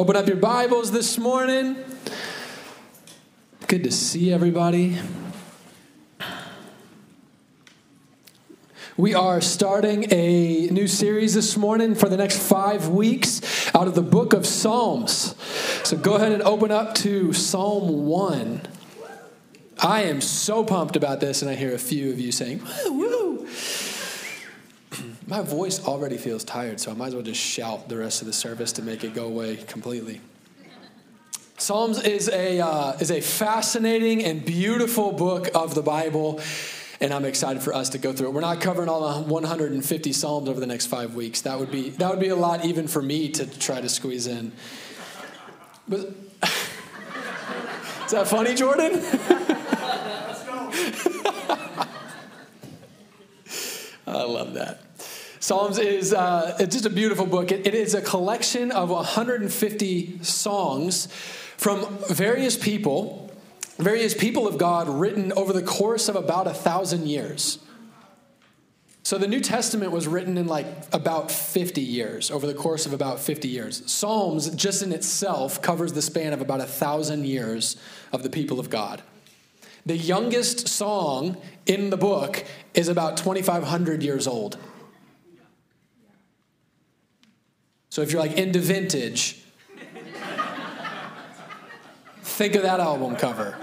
Open up your Bibles this morning. Good to see everybody. We are starting a new series this morning for the next five weeks out of the book of Psalms. So go ahead and open up to Psalm 1. I am so pumped about this, and I hear a few of you saying, woo, woo. My voice already feels tired, so I might as well just shout the rest of the service to make it go away completely. Psalms is a, uh, is a fascinating and beautiful book of the Bible and I'm excited for us to go through it. We're not covering all the 150 psalms over the next five weeks. That would be that would be a lot even for me to try to squeeze in. But is that funny, Jordan? I love that. Psalms is uh, it's just a beautiful book. It, it is a collection of 150 songs from various people various people of God written over the course of about a thousand years. So the New Testament was written in like about 50 years, over the course of about 50 years. Psalms, just in itself, covers the span of about a thousand years of the people of God. The youngest song in the book is about 2,500 years old. So if you're like into vintage, think of that album cover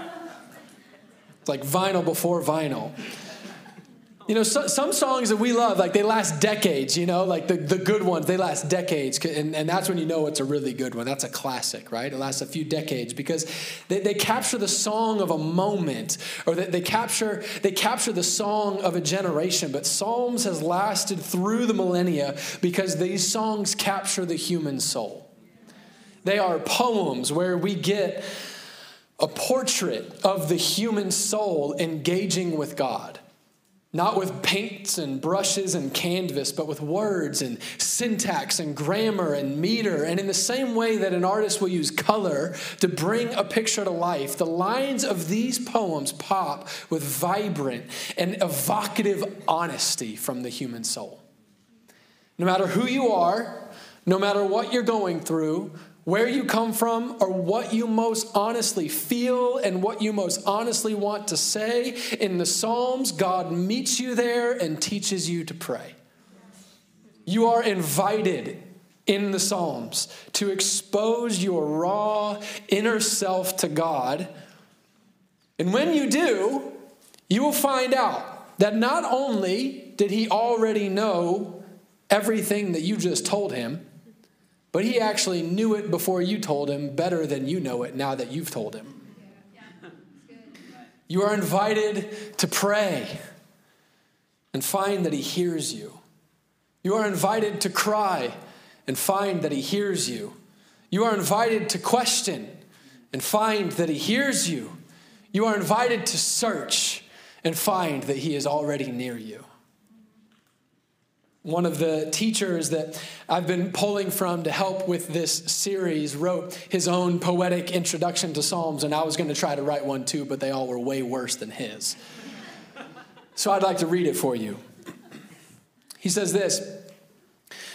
It's like vinyl before vinyl. You know, so, some songs that we love, like they last decades, you know, like the, the good ones, they last decades. And, and that's when you know it's a really good one. That's a classic, right? It lasts a few decades because they, they capture the song of a moment or they, they, capture, they capture the song of a generation. But Psalms has lasted through the millennia because these songs capture the human soul. They are poems where we get a portrait of the human soul engaging with God. Not with paints and brushes and canvas, but with words and syntax and grammar and meter. And in the same way that an artist will use color to bring a picture to life, the lines of these poems pop with vibrant and evocative honesty from the human soul. No matter who you are, no matter what you're going through, where you come from or what you most honestly feel and what you most honestly want to say. In the Psalms, God meets you there and teaches you to pray. You are invited in the Psalms to expose your raw inner self to God. And when you do, you will find out that not only did he already know everything that you just told him, but he actually knew it before you told him better than you know it now that you've told him. You are invited to pray and find that he hears you. You are invited to cry and find that he hears you. You are invited to question and find that he hears you. You are invited to search and find that he is already near you. One of the teachers that I've been pulling from to help with this series wrote his own poetic introduction to Psalms, and I was going to try to write one too, but they all were way worse than his. So I'd like to read it for you. He says this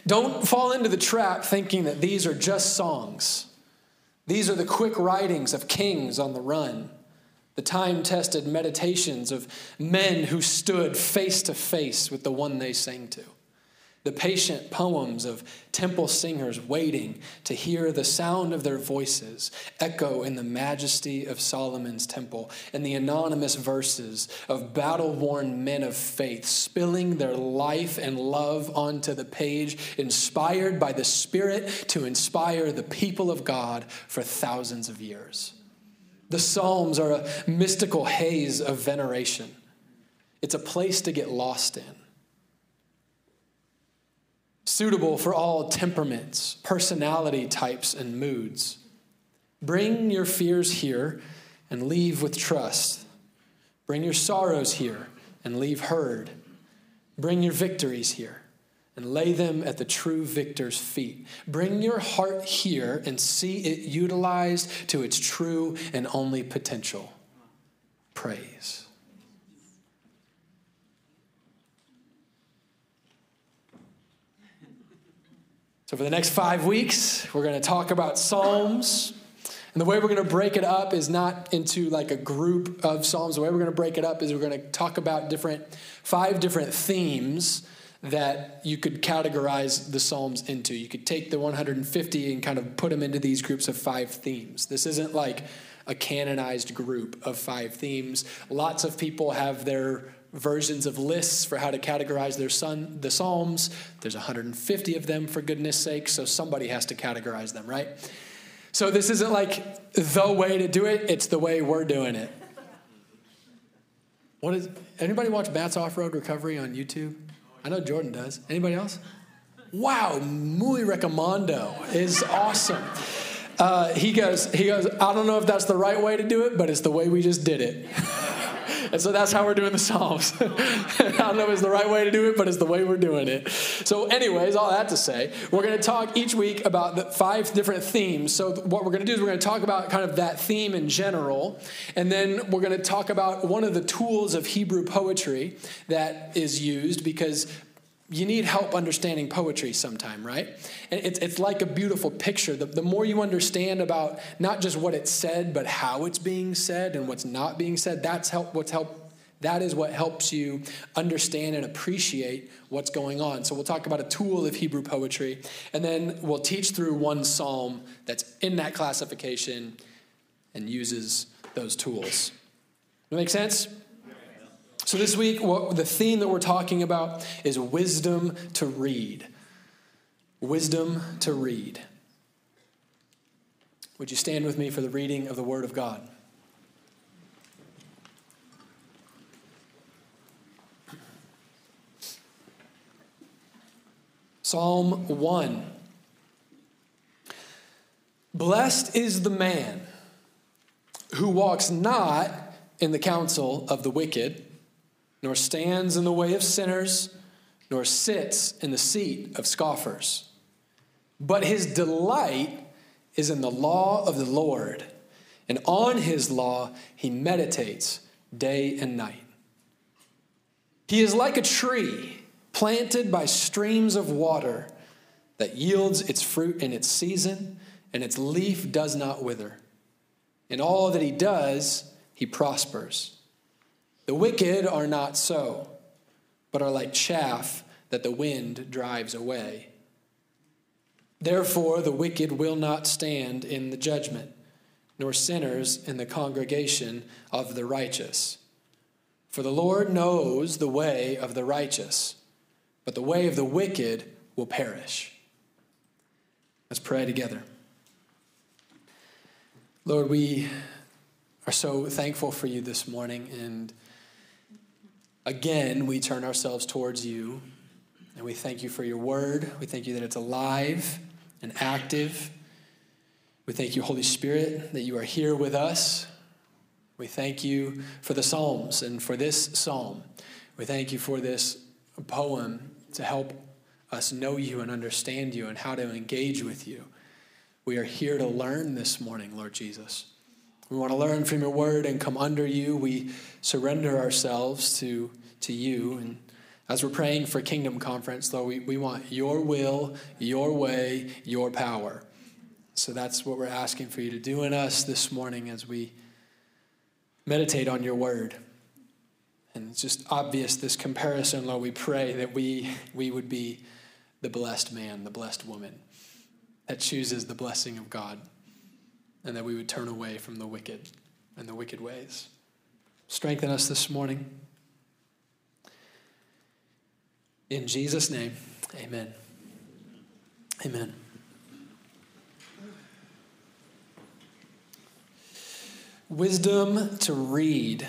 Don't fall into the trap thinking that these are just songs. These are the quick writings of kings on the run, the time tested meditations of men who stood face to face with the one they sang to the patient poems of temple singers waiting to hear the sound of their voices echo in the majesty of Solomon's temple, and the anonymous verses of battle worn men of faith spilling their life and love onto the page, inspired by the Spirit to inspire the people of God for thousands of years. The Psalms are a mystical haze of veneration, it's a place to get lost in suitable for all temperaments, personality types, and moods. Bring your fears here and leave with trust. Bring your sorrows here and leave heard. Bring your victories here and lay them at the true victor's feet. Bring your heart here and see it utilized to its true and only potential praise. So, for the next five weeks, we're going to talk about Psalms. And the way we're going to break it up is not into like a group of Psalms. The way we're going to break it up is we're going to talk about different, five different themes that you could categorize the Psalms into. You could take the 150 and kind of put them into these groups of five themes. This isn't like a canonized group of five themes. Lots of people have their versions of lists for how to categorize their son, the Psalms. There's 150 of them, for goodness sake, so somebody has to categorize them, right? So this isn't like the way to do it, it's the way we're doing it. What is anybody watch Matt's Off-Road Recovery on YouTube? I know Jordan does. Anybody else? Wow, muy recomendo is awesome. Uh, he goes, he goes, I don't know if that's the right way to do it, but it's the way we just did it. And so that's how we're doing the Psalms. I don't know if it's the right way to do it, but it's the way we're doing it. So, anyways, all that to say, we're going to talk each week about the five different themes. So, what we're going to do is we're going to talk about kind of that theme in general, and then we're going to talk about one of the tools of Hebrew poetry that is used because you need help understanding poetry sometime, right? And it's, it's like a beautiful picture. The, the more you understand about not just what it's said, but how it's being said and what's not being said, that's help, what's help, that is what helps you understand and appreciate what's going on. So we'll talk about a tool of Hebrew poetry, and then we'll teach through one psalm that's in that classification and uses those tools. That make sense? So, this week, what, the theme that we're talking about is wisdom to read. Wisdom to read. Would you stand with me for the reading of the Word of God? Psalm 1. Blessed is the man who walks not in the counsel of the wicked nor stands in the way of sinners, nor sits in the seat of scoffers. But his delight is in the law of the Lord, and on his law he meditates day and night. He is like a tree planted by streams of water that yields its fruit in its season, and its leaf does not wither. In all that he does, he prospers. The wicked are not so, but are like chaff that the wind drives away. Therefore, the wicked will not stand in the judgment, nor sinners in the congregation of the righteous. For the Lord knows the way of the righteous, but the way of the wicked will perish. Let's pray together. Lord, we are so thankful for you this morning and Again, we turn ourselves towards you and we thank you for your word. We thank you that it's alive and active. We thank you, Holy Spirit, that you are here with us. We thank you for the Psalms and for this psalm. We thank you for this poem to help us know you and understand you and how to engage with you. We are here to learn this morning, Lord Jesus. We want to learn from your word and come under you. We surrender ourselves to, to you. And as we're praying for Kingdom Conference, Lord, we, we want your will, your way, your power. So that's what we're asking for you to do in us this morning as we meditate on your word. And it's just obvious this comparison, Lord. We pray that we, we would be the blessed man, the blessed woman that chooses the blessing of God and that we would turn away from the wicked and the wicked ways. Strengthen us this morning. In Jesus' name, amen. Amen. Wisdom to read.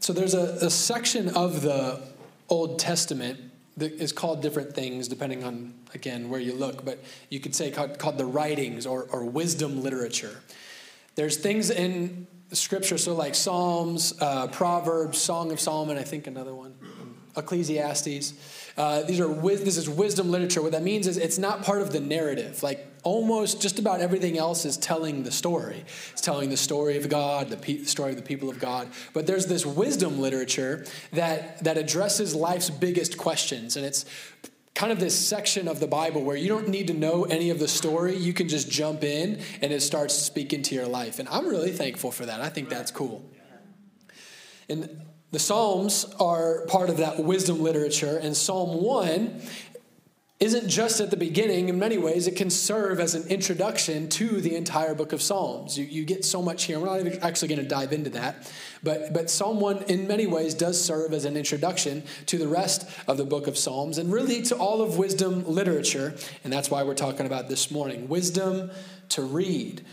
So there's a, a section of the Old Testament that is called different things depending on, again, where you look, but you could say called, called the writings or, or wisdom literature. There's things in scripture, so like Psalms, uh, Proverbs, Song of Solomon, I think another one, Ecclesiastes. Uh, these are this is wisdom literature. What that means is it's not part of the narrative. Like almost just about everything else is telling the story. It's telling the story of God, the, pe- story of the people of God. But there's this wisdom literature that that addresses life's biggest questions, and it's kind of this section of the Bible where you don't need to know any of the story. You can just jump in and it starts speaking to your life. And I'm really thankful for that. I think that's cool. And the Psalms are part of that wisdom literature. And Psalm 1 isn't just at the beginning. In many ways, it can serve as an introduction to the entire book of Psalms. You, you get so much here. We're not actually going to dive into that. But, but Psalm 1, in many ways, does serve as an introduction to the rest of the book of Psalms and really to all of wisdom literature. And that's why we're talking about this morning wisdom to read.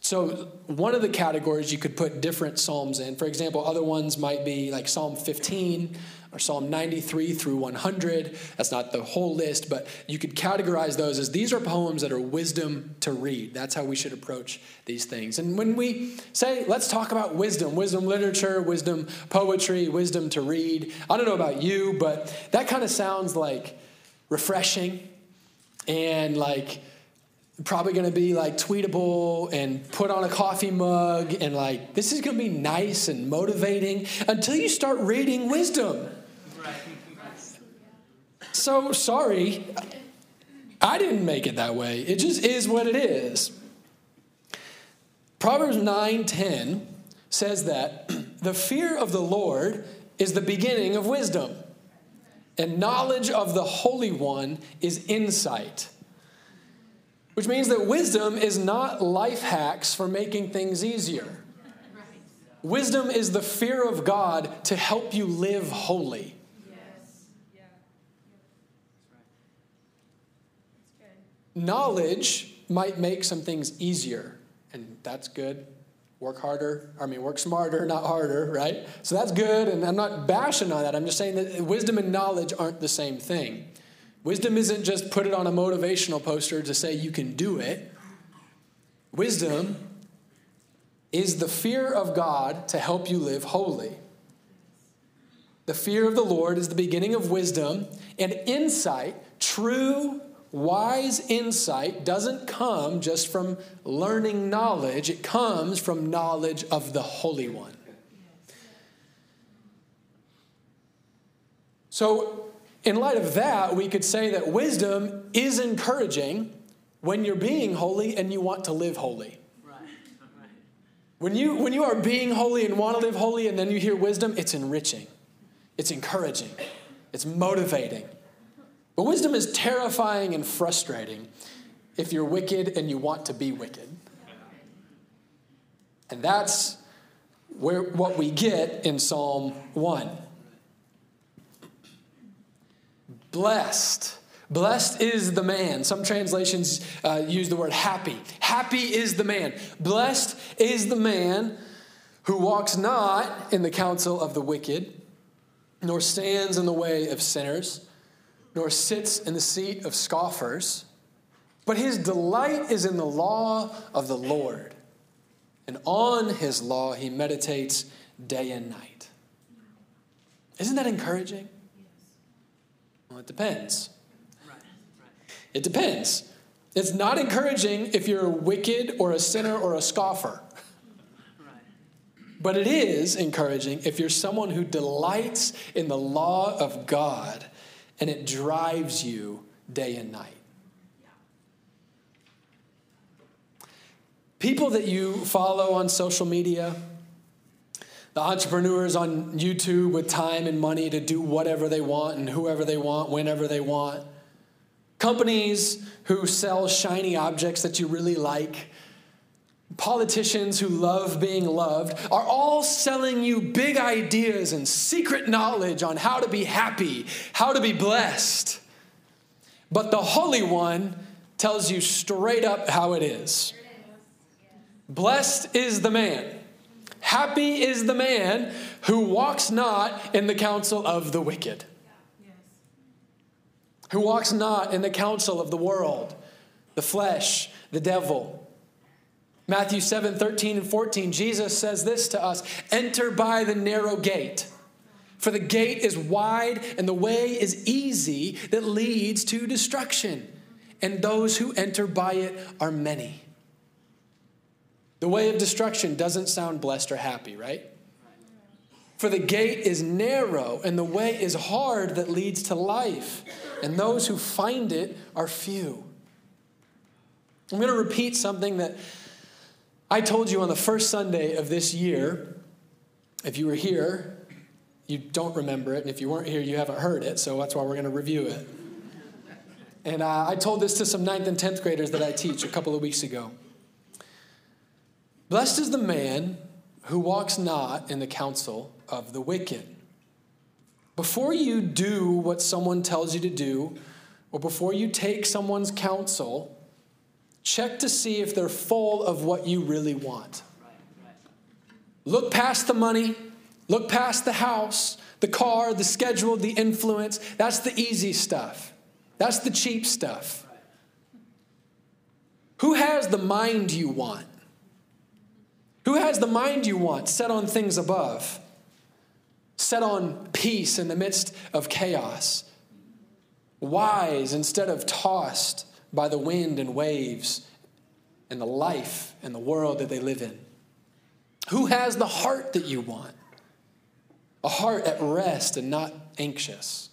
So, one of the categories you could put different Psalms in, for example, other ones might be like Psalm 15 or Psalm 93 through 100. That's not the whole list, but you could categorize those as these are poems that are wisdom to read. That's how we should approach these things. And when we say, let's talk about wisdom, wisdom literature, wisdom poetry, wisdom to read, I don't know about you, but that kind of sounds like refreshing and like probably going to be like tweetable and put on a coffee mug and like this is going to be nice and motivating until you start reading wisdom so sorry. I didn't make it that way. It just is what it is. Proverbs 9:10 says that the fear of the Lord is the beginning of wisdom, and knowledge of the Holy One is insight. Which means that wisdom is not life hacks for making things easier. Wisdom is the fear of God to help you live holy. Knowledge might make some things easier, and that's good. Work harder, I mean, work smarter, not harder, right? So that's good, and I'm not bashing on that. I'm just saying that wisdom and knowledge aren't the same thing. Wisdom isn't just put it on a motivational poster to say you can do it. Wisdom is the fear of God to help you live holy. The fear of the Lord is the beginning of wisdom and insight, true Wise insight doesn't come just from learning knowledge, it comes from knowledge of the Holy One. So, in light of that, we could say that wisdom is encouraging when you're being holy and you want to live holy. When you, when you are being holy and want to live holy and then you hear wisdom, it's enriching, it's encouraging, it's motivating. But wisdom is terrifying and frustrating if you're wicked and you want to be wicked. And that's where what we get in Psalm 1. Blessed. Blessed is the man. Some translations uh, use the word happy. Happy is the man. Blessed is the man who walks not in the counsel of the wicked, nor stands in the way of sinners nor sits in the seat of scoffers, but his delight is in the law of the Lord. And on his law he meditates day and night. Isn't that encouraging? Well, it depends. It depends. It's not encouraging if you're wicked or a sinner or a scoffer. But it is encouraging if you're someone who delights in the law of God and it drives you day and night. People that you follow on social media, the entrepreneurs on YouTube with time and money to do whatever they want and whoever they want, whenever they want, companies who sell shiny objects that you really like, politicians who love being loved are all selling you big ideas and secret knowledge on how to be happy, how to be blessed. But the Holy One tells you straight up how it is. Blessed is the man, happy is the man who walks not in the counsel of the wicked, who walks not in the counsel of the world, the flesh, the devil Matthew 7 13 and 14, Jesus says this to us Enter by the narrow gate. For the gate is wide and the way is easy that leads to destruction, and those who enter by it are many. The way of destruction doesn't sound blessed or happy, right? For the gate is narrow and the way is hard that leads to life, and those who find it are few. I'm going to repeat something that I told you on the first Sunday of this year. If you were here, you don't remember it, and if you weren't here, you haven't heard it, so that's why we're going to review it. And uh, I told this to some ninth and 10th graders that I teach a couple of weeks ago. Blessed is the man who walks not in the counsel of the wicked. Before you do what someone tells you to do, or before you take someone's counsel, check to see if they're full of what you really want. Look past the money, look past the house, the car, the schedule, the influence. That's the easy stuff, that's the cheap stuff. Who has the mind you want? Who has the mind you want set on things above? Set on peace in the midst of chaos? Wise instead of tossed by the wind and waves and the life and the world that they live in? Who has the heart that you want? A heart at rest and not anxious.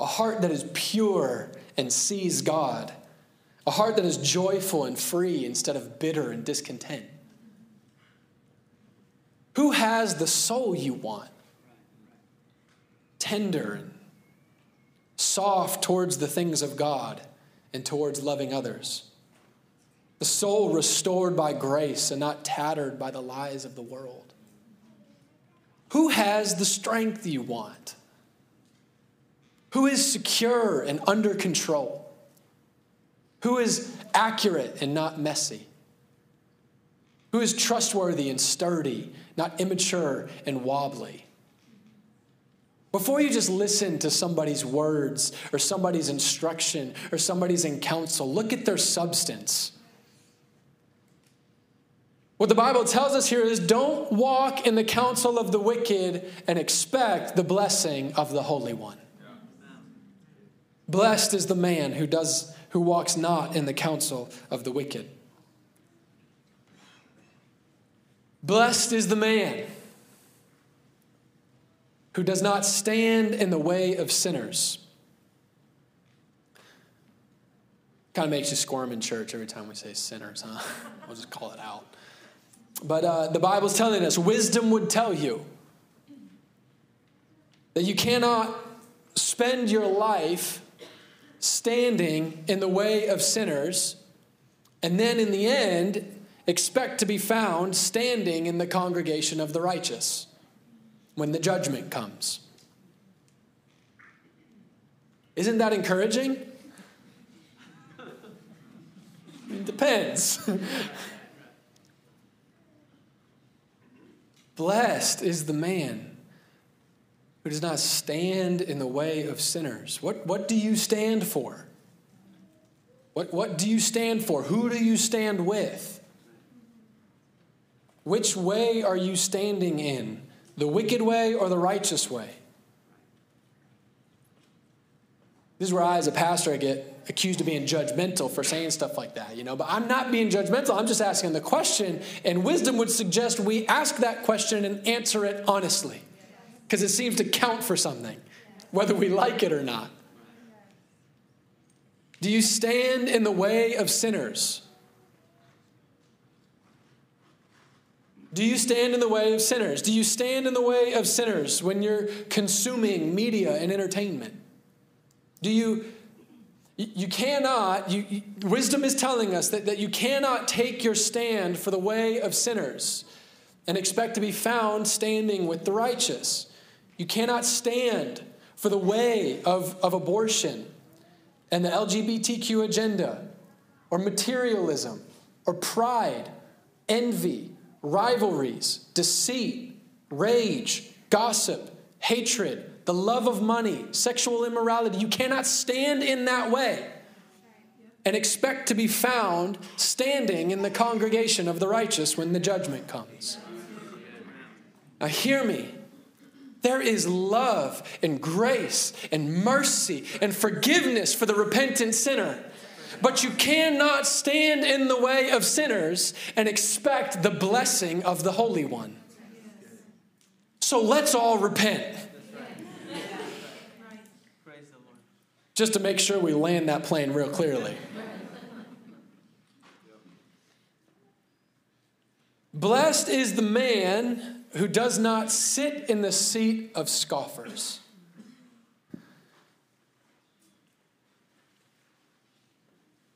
A heart that is pure and sees God. A heart that is joyful and free instead of bitter and discontent. Who has the soul you want? Tender and soft towards the things of God and towards loving others. The soul restored by grace and not tattered by the lies of the world. Who has the strength you want? Who is secure and under control? Who is accurate and not messy? Who is trustworthy and sturdy not immature and wobbly. Before you just listen to somebody's words or somebody's instruction or somebody's in counsel, look at their substance. What the Bible tells us here is don't walk in the counsel of the wicked and expect the blessing of the Holy One. Blessed is the man who does who walks not in the counsel of the wicked. Blessed is the man who does not stand in the way of sinners. Kind of makes you squirm in church every time we say sinners, huh? we'll just call it out. But uh, the Bible's telling us wisdom would tell you that you cannot spend your life standing in the way of sinners and then in the end expect to be found standing in the congregation of the righteous when the judgment comes. Isn't that encouraging? It depends. Blessed is the man who does not stand in the way of sinners. What, what do you stand for? What, what do you stand for? Who do you stand with? Which way are you standing in? The wicked way or the righteous way? This is where I, as a pastor, I get accused of being judgmental for saying stuff like that, you know. But I'm not being judgmental. I'm just asking the question, and wisdom would suggest we ask that question and answer it honestly, because it seems to count for something, whether we like it or not. Do you stand in the way of sinners? Do you stand in the way of sinners? Do you stand in the way of sinners when you're consuming media and entertainment? Do you you cannot, you, wisdom is telling us that, that you cannot take your stand for the way of sinners and expect to be found standing with the righteous. You cannot stand for the way of, of abortion and the LGBTQ agenda or materialism or pride, envy, rivalries, deceit, rage, gossip, hatred, the love of money, sexual immorality. You cannot stand in that way and expect to be found standing in the congregation of the righteous when the judgment comes. Now, hear me. There is love and grace and mercy and forgiveness for the repentant sinner. But you cannot stand in the way of sinners and expect the blessing of the Holy One. So let's all repent. Just to make sure we land that plane real clearly. Blessed is the man who does not sit in the seat of scoffers.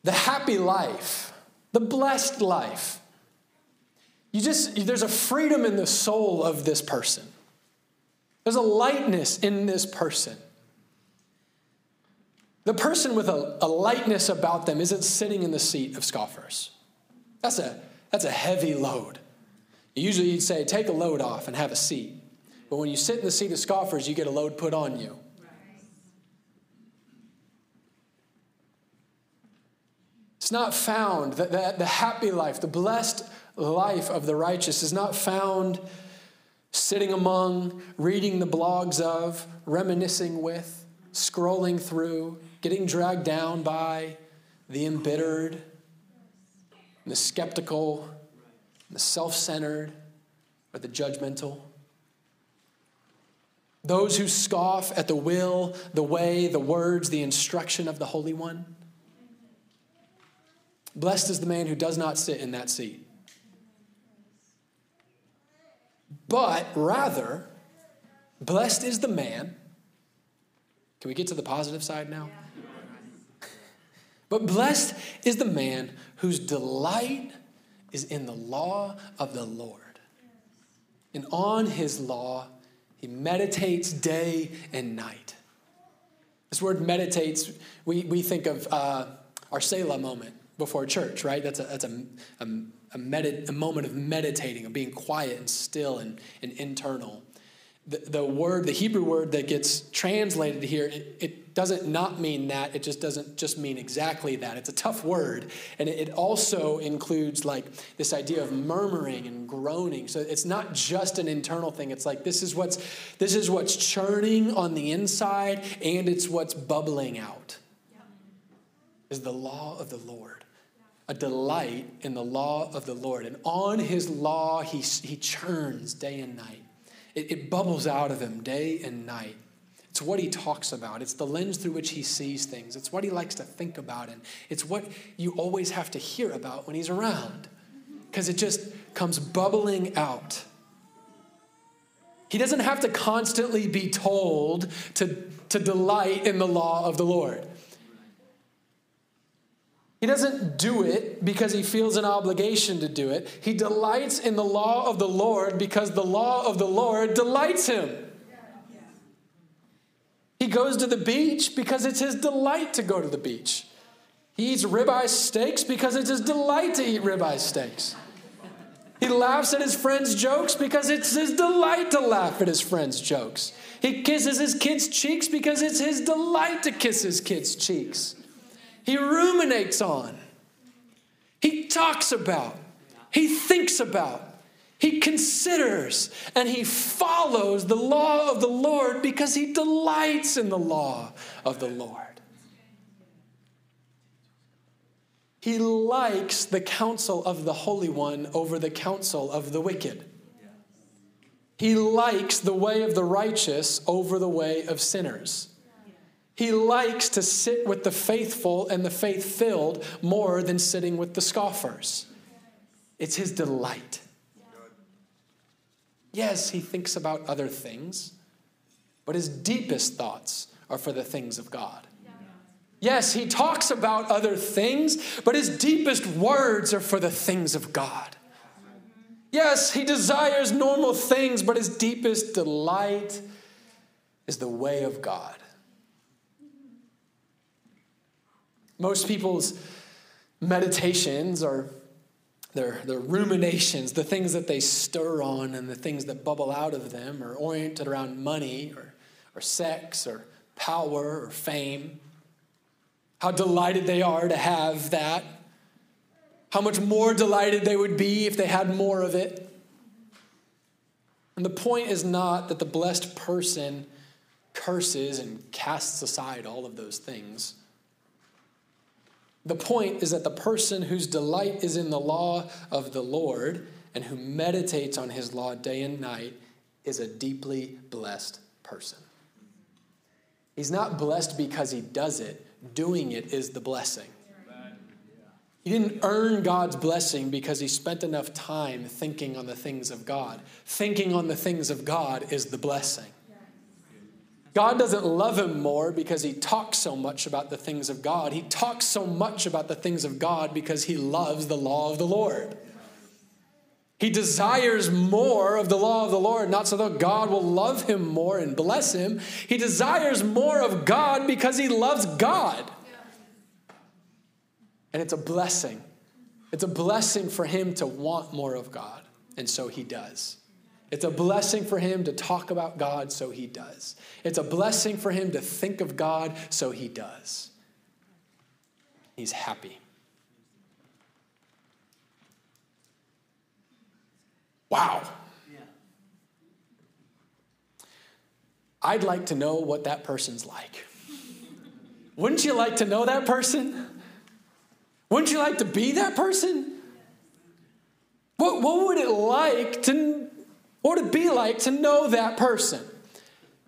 The happy life, the blessed life. You just there's a freedom in the soul of this person. There's a lightness in this person. The person with a, a lightness about them isn't sitting in the seat of scoffers. That's a, that's a heavy load. Usually you'd say, take a load off and have a seat. But when you sit in the seat of scoffers, you get a load put on you. It's not found that, that the happy life, the blessed life of the righteous is not found sitting among, reading the blogs of, reminiscing with, scrolling through, getting dragged down by the embittered, the skeptical, the self centered, or the judgmental. Those who scoff at the will, the way, the words, the instruction of the Holy One. Blessed is the man who does not sit in that seat. But rather, blessed is the man. Can we get to the positive side now? But blessed is the man whose delight is in the law of the Lord. And on his law, he meditates day and night. This word meditates, we, we think of uh, our Selah moment before church, right? That's a, that's a, a, a, medit, a moment of meditating, of being quiet and still and, and internal the, the word, the Hebrew word that gets translated here, it, it, doesn't not mean that. It just doesn't just mean exactly that. It's a tough word. And it, it also includes like this idea of murmuring and groaning. So it's not just an internal thing. It's like this is what's this is what's churning on the inside and it's what's bubbling out. Is the law of the Lord. A delight in the law of the Lord. And on his law he, he churns day and night. It, it bubbles out of him day and night. It's what he talks about. It's the lens through which he sees things. It's what he likes to think about. And it's what you always have to hear about when he's around because it just comes bubbling out. He doesn't have to constantly be told to, to delight in the law of the Lord. He doesn't do it because he feels an obligation to do it. He delights in the law of the Lord because the law of the Lord delights him. He goes to the beach because it's his delight to go to the beach. He eats ribeye steaks because it's his delight to eat ribeye steaks. He laughs at his friends' jokes because it's his delight to laugh at his friends' jokes. He kisses his kids' cheeks because it's his delight to kiss his kids' cheeks he ruminates on, he talks about, he thinks about, he considers, and he follows the law of the Lord because he delights in the law of the Lord. He likes the counsel of the Holy One over the counsel of the wicked. He likes the way of the righteous over the way of sinners. He likes to sit with the faithful and the faith filled more than sitting with the scoffers. It's his delight. Yes, he thinks about other things, but his deepest thoughts are for the things of God. Yes, he talks about other things, but his deepest words are for the things of God. Yes, he desires normal things, but his deepest delight is the way of God. Most people's meditations are their, their ruminations, the things that they stir on and the things that bubble out of them are oriented around money or, or sex or power or fame. How delighted they are to have that. How much more delighted they would be if they had more of it. And the point is not that the blessed person curses and casts aside all of those things. The point is that the person whose delight is in the law of the Lord and who meditates on his law day and night is a deeply blessed person. He's not blessed because he does it, doing it is the blessing. He didn't earn God's blessing because he spent enough time thinking on the things of God. Thinking on the things of God is the blessing. God doesn't love him more because he talks so much about the things of God. He talks so much about the things of God because he loves the law of the Lord. He desires more of the law of the Lord, not so that God will love him more and bless him. He desires more of God because he loves God. And it's a blessing. It's a blessing for him to want more of God, and so he does. It's a blessing for him to talk about God, so he does. It's a blessing for him to think of God, so he does. He's happy. Wow. I'd like to know what that person's like. Wouldn't you like to know that person? Wouldn't you like to be that person? What, what would it like to, what would it be like to know that person?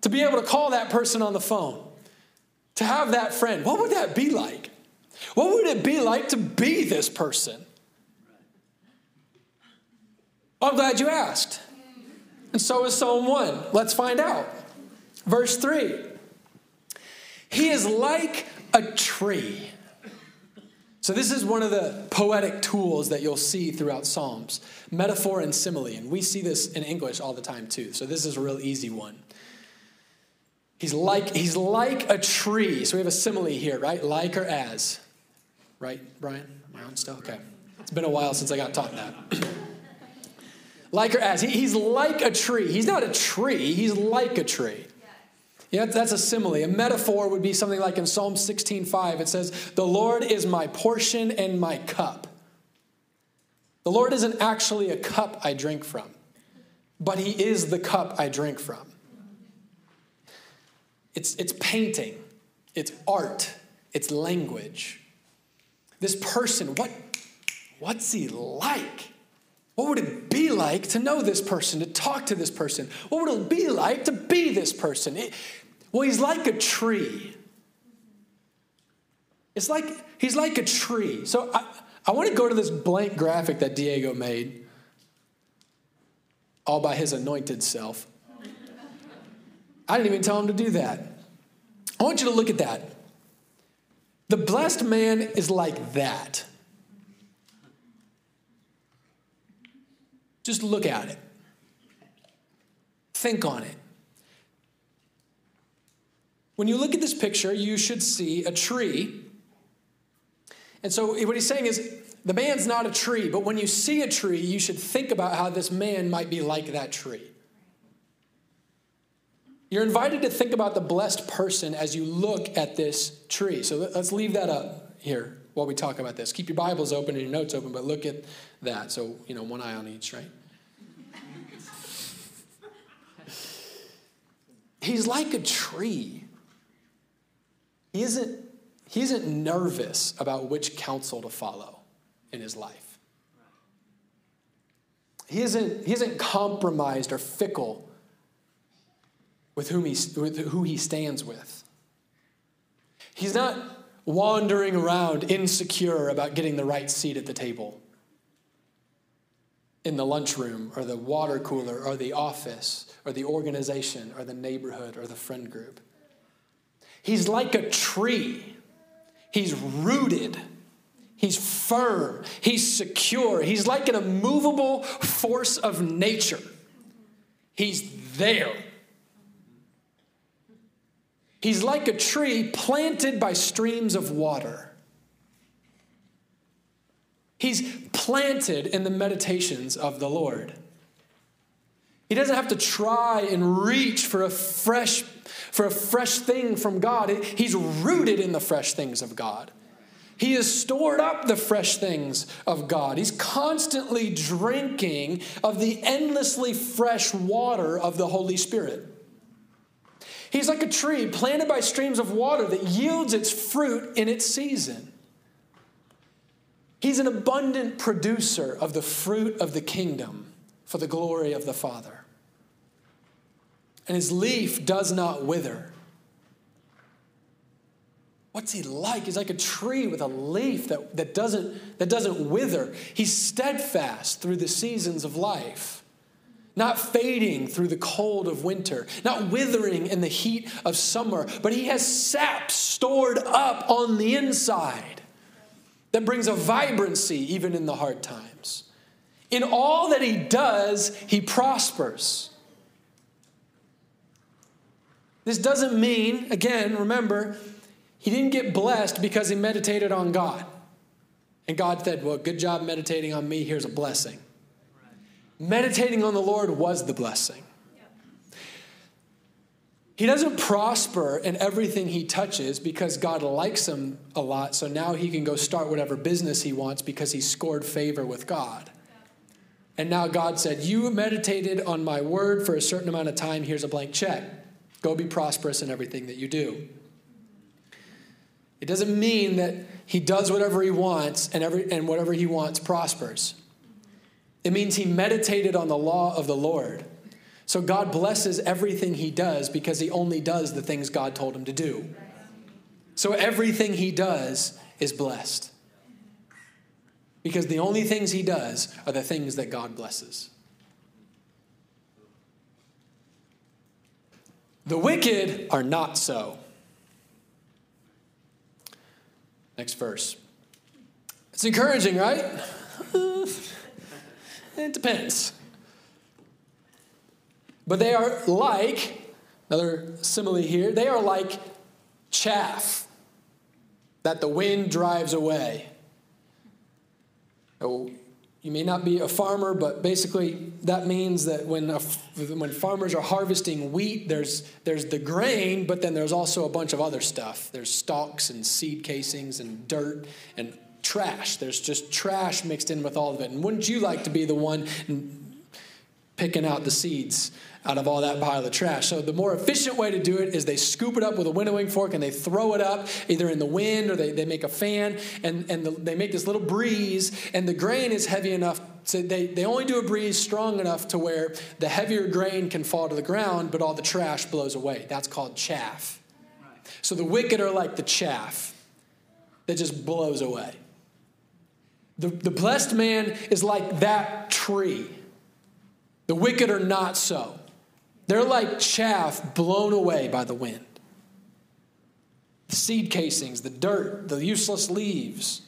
To be able to call that person on the phone? To have that friend? What would that be like? What would it be like to be this person? I'm glad you asked. And so is Psalm 1. Let's find out. Verse 3 He is like a tree. So, this is one of the poetic tools that you'll see throughout Psalms metaphor and simile. And we see this in English all the time, too. So, this is a real easy one. He's like, he's like a tree. So, we have a simile here, right? Like or as. Right, Brian? Am I on still? Okay. It's been a while since I got taught that. like or as. He, he's like a tree. He's not a tree, he's like a tree. Yeah, that's a simile. A metaphor would be something like in Psalm 16:5. It says, "The Lord is my portion and my cup." The Lord isn't actually a cup I drink from, but He is the cup I drink from. It's, it's painting, it's art, it's language. This person, what, what's he like? What would it be like to know this person, to talk to this person? What would it be like to be this person? It, well, he's like a tree. It's like he's like a tree. So I, I want to go to this blank graphic that Diego made all by his anointed self. I didn't even tell him to do that. I want you to look at that. The blessed man is like that. Just look at it. Think on it. When you look at this picture, you should see a tree. And so, what he's saying is, the man's not a tree, but when you see a tree, you should think about how this man might be like that tree. You're invited to think about the blessed person as you look at this tree. So let's leave that up here while we talk about this. Keep your Bibles open and your notes open, but look at that. So, you know, one eye on each, right? He's like a tree. He isn't, he isn't nervous about which counsel to follow in his life. He isn't, he isn't compromised or fickle with, whom he, with who he stands with. He's not wandering around insecure about getting the right seat at the table in the lunchroom or the water cooler or the office or the organization or the neighborhood or the friend group. He's like a tree. He's rooted. He's firm. He's secure. He's like an immovable force of nature. He's there. He's like a tree planted by streams of water. He's planted in the meditations of the Lord. He doesn't have to try and reach for a fresh for a fresh thing from God. He's rooted in the fresh things of God. He has stored up the fresh things of God. He's constantly drinking of the endlessly fresh water of the Holy Spirit. He's like a tree planted by streams of water that yields its fruit in its season. He's an abundant producer of the fruit of the kingdom for the glory of the Father. and his leaf does not wither. What's he like? He's like a tree with a leaf that, that, doesn't, that doesn't wither. He's steadfast through the seasons of life, not fading through the cold of winter, not withering in the heat of summer, but he has sap stored up on the inside that brings a vibrancy even in the hard times. In all that he does, he prospers. This doesn't mean, again, remember, he didn't get blessed because he meditated on God. And God said, Well, good job meditating on me. Here's a blessing. Meditating on the Lord was the blessing. He doesn't prosper in everything he touches because God likes him a lot, so now he can go start whatever business he wants because he scored favor with God. And now God said, You meditated on my word for a certain amount of time, here's a blank check. Go be prosperous in everything that you do. It doesn't mean that he does whatever he wants and, every, and whatever he wants prospers. It means he meditated on the law of the Lord. So God blesses everything he does because he only does the things God told him to do. So everything he does is blessed. Because the only things he does are the things that God blesses. The wicked are not so. Next verse. It's encouraging, right? it depends. But they are like, another simile here, they are like chaff that the wind drives away. Oh, you may not be a farmer, but basically that means that when, a, when farmers are harvesting wheat, there's, there's the grain, but then there's also a bunch of other stuff. There's stalks and seed casings and dirt and trash. There's just trash mixed in with all of it. And wouldn't you like to be the one picking out the seeds out of all that pile of trash. So the more efficient way to do it is they scoop it up with a winnowing fork and they throw it up either in the wind or they, they make a fan and, and the, they make this little breeze and the grain is heavy enough so they, they only do a breeze strong enough to where the heavier grain can fall to the ground but all the trash blows away. That's called chaff. So the wicked are like the chaff that just blows away. The, the blessed man is like that tree. The wicked are not so. They're like chaff blown away by the wind. The seed casings, the dirt, the useless leaves.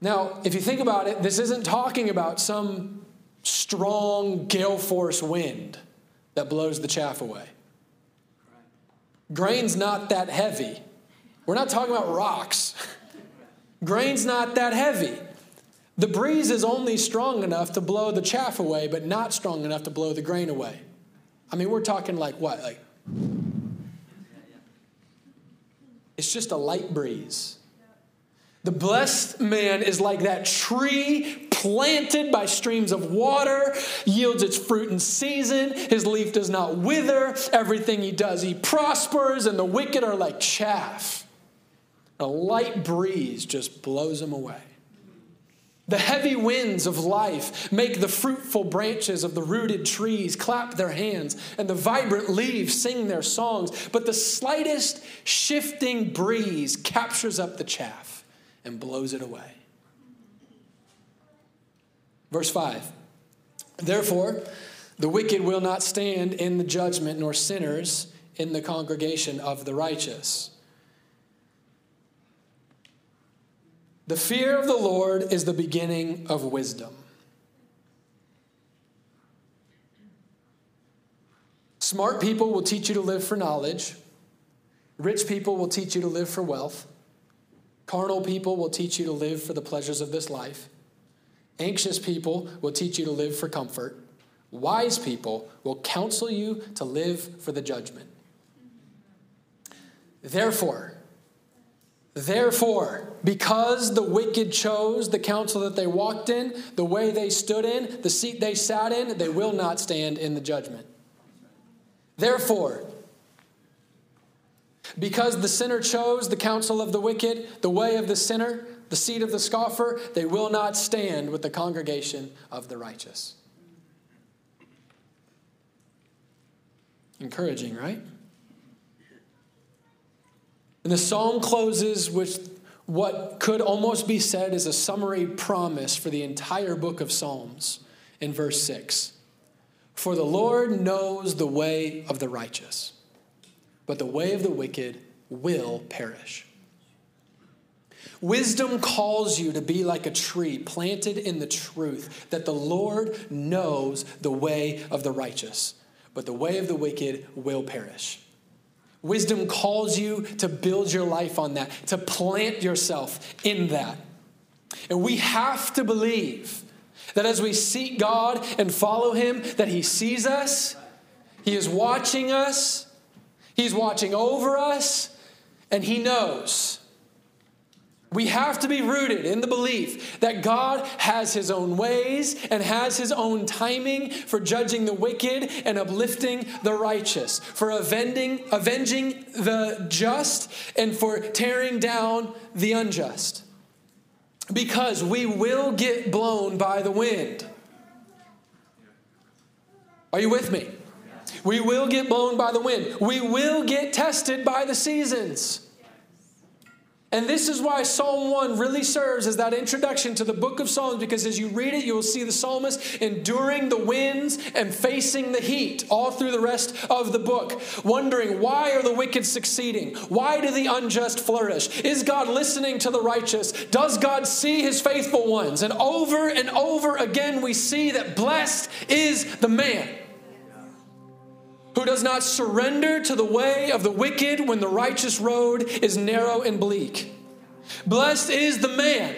Now, if you think about it, this isn't talking about some strong gale force wind that blows the chaff away. Grain's not that heavy. We're not talking about rocks. Grain's not that heavy. The breeze is only strong enough to blow the chaff away, but not strong enough to blow the grain away. I mean, we're talking like what? Like, it's just a light breeze. The blessed man is like that tree planted by streams of water, yields its fruit in season. His leaf does not wither. Everything he does, he prospers, and the wicked are like chaff. A light breeze just blows him away. The heavy winds of life make the fruitful branches of the rooted trees clap their hands, and the vibrant leaves sing their songs. But the slightest shifting breeze captures up the chaff and blows it away. Verse 5 Therefore, the wicked will not stand in the judgment, nor sinners in the congregation of the righteous. The fear of the Lord is the beginning of wisdom. Smart people will teach you to live for knowledge. Rich people will teach you to live for wealth. Carnal people will teach you to live for the pleasures of this life. Anxious people will teach you to live for comfort. Wise people will counsel you to live for the judgment. Therefore, Therefore, because the wicked chose the counsel that they walked in, the way they stood in, the seat they sat in, they will not stand in the judgment. Therefore, because the sinner chose the counsel of the wicked, the way of the sinner, the seat of the scoffer, they will not stand with the congregation of the righteous. Encouraging, right? And the psalm closes with what could almost be said as a summary promise for the entire book of Psalms in verse 6. For the Lord knows the way of the righteous, but the way of the wicked will perish. Wisdom calls you to be like a tree planted in the truth that the Lord knows the way of the righteous, but the way of the wicked will perish. Wisdom calls you to build your life on that, to plant yourself in that. And we have to believe that as we seek God and follow Him, that He sees us, He is watching us, He's watching over us, and He knows. We have to be rooted in the belief that God has his own ways and has his own timing for judging the wicked and uplifting the righteous, for avenging, avenging the just and for tearing down the unjust. Because we will get blown by the wind. Are you with me? We will get blown by the wind. We will get tested by the seasons. And this is why Psalm 1 really serves as that introduction to the book of Psalms, because as you read it, you will see the psalmist enduring the winds and facing the heat all through the rest of the book, wondering why are the wicked succeeding? Why do the unjust flourish? Is God listening to the righteous? Does God see his faithful ones? And over and over again, we see that blessed is the man who does not surrender to the way of the wicked when the righteous road is narrow and bleak. Blessed is the man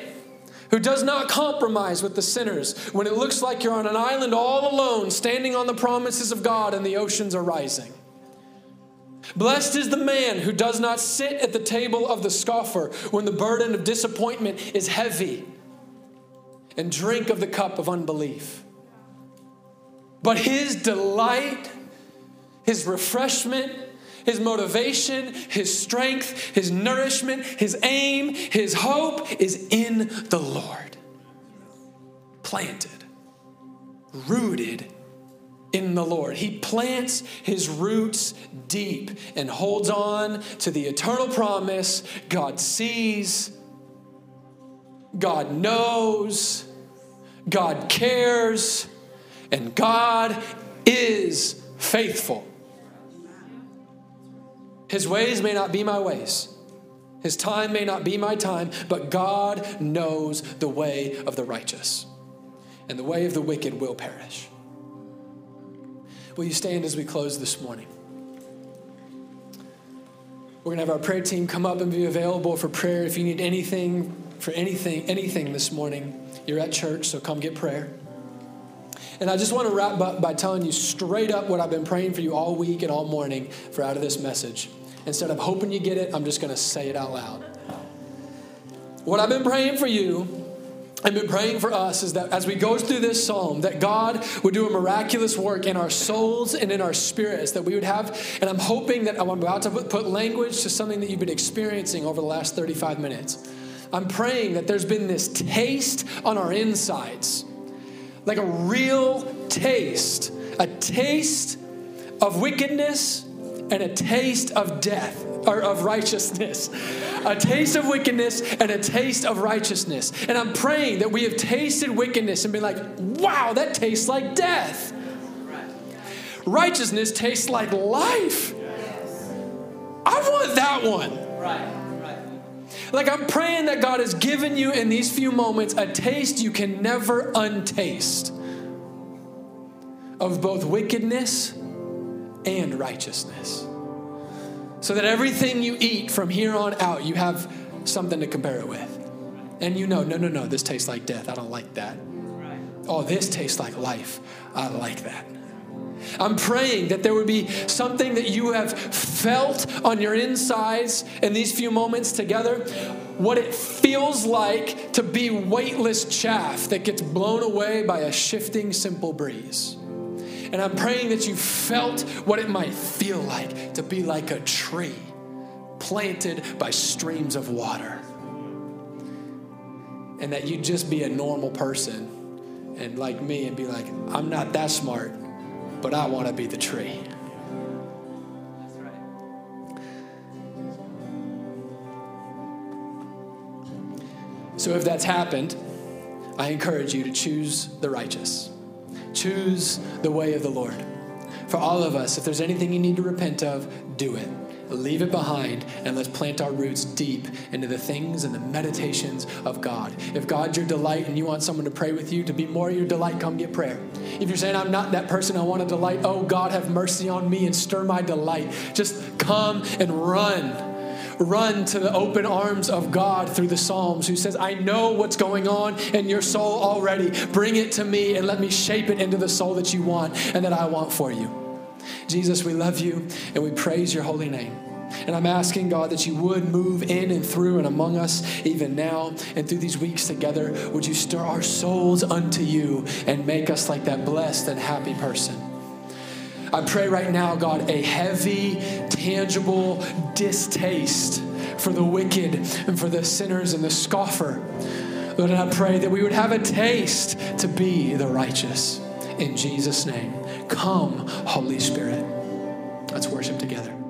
who does not compromise with the sinners when it looks like you're on an island all alone, standing on the promises of God and the oceans are rising. Blessed is the man who does not sit at the table of the scoffer when the burden of disappointment is heavy and drink of the cup of unbelief. But his delight his refreshment, his motivation, his strength, his nourishment, his aim, his hope is in the Lord. Planted, rooted in the Lord. He plants his roots deep and holds on to the eternal promise God sees, God knows, God cares, and God is faithful. His ways may not be my ways. His time may not be my time, but God knows the way of the righteous, and the way of the wicked will perish. Will you stand as we close this morning? We're going to have our prayer team come up and be available for prayer. If you need anything, for anything, anything this morning, you're at church, so come get prayer. And I just want to wrap up by telling you straight up what I've been praying for you all week and all morning for out of this message. Instead of hoping you get it, I'm just going to say it out loud. What I've been praying for you I've been praying for us is that as we go through this psalm, that God would do a miraculous work in our souls and in our spirits, that we would have, and I'm hoping that I'm about to put language to something that you've been experiencing over the last 35 minutes. I'm praying that there's been this taste on our insides, like a real taste, a taste of wickedness and a taste of death or of righteousness. A taste of wickedness and a taste of righteousness. And I'm praying that we have tasted wickedness and been like, wow, that tastes like death. Righteousness tastes like life. I want that one. Like, I'm praying that God has given you in these few moments a taste you can never untaste of both wickedness and righteousness. So that everything you eat from here on out, you have something to compare it with. And you know, no, no, no, this tastes like death. I don't like that. Oh, this tastes like life. I like that. I'm praying that there would be something that you have felt on your insides in these few moments together. What it feels like to be weightless chaff that gets blown away by a shifting, simple breeze. And I'm praying that you felt what it might feel like to be like a tree planted by streams of water. And that you'd just be a normal person and like me and be like, I'm not that smart, but I want to be the tree. So if that's happened, I encourage you to choose the righteous. Choose the way of the Lord. For all of us, if there's anything you need to repent of, do it. Leave it behind and let's plant our roots deep into the things and the meditations of God. If God's your delight and you want someone to pray with you to be more your delight, come get prayer. If you're saying, I'm not that person, I want a delight, oh God, have mercy on me and stir my delight, just come and run run to the open arms of God through the Psalms, who says, I know what's going on in your soul already. Bring it to me and let me shape it into the soul that you want and that I want for you. Jesus, we love you and we praise your holy name. And I'm asking, God, that you would move in and through and among us even now and through these weeks together. Would you stir our souls unto you and make us like that blessed and happy person? I pray right now, God, a heavy, tangible distaste for the wicked and for the sinners and the scoffer. Lord, and I pray that we would have a taste to be the righteous. In Jesus' name, come, Holy Spirit. Let's worship together.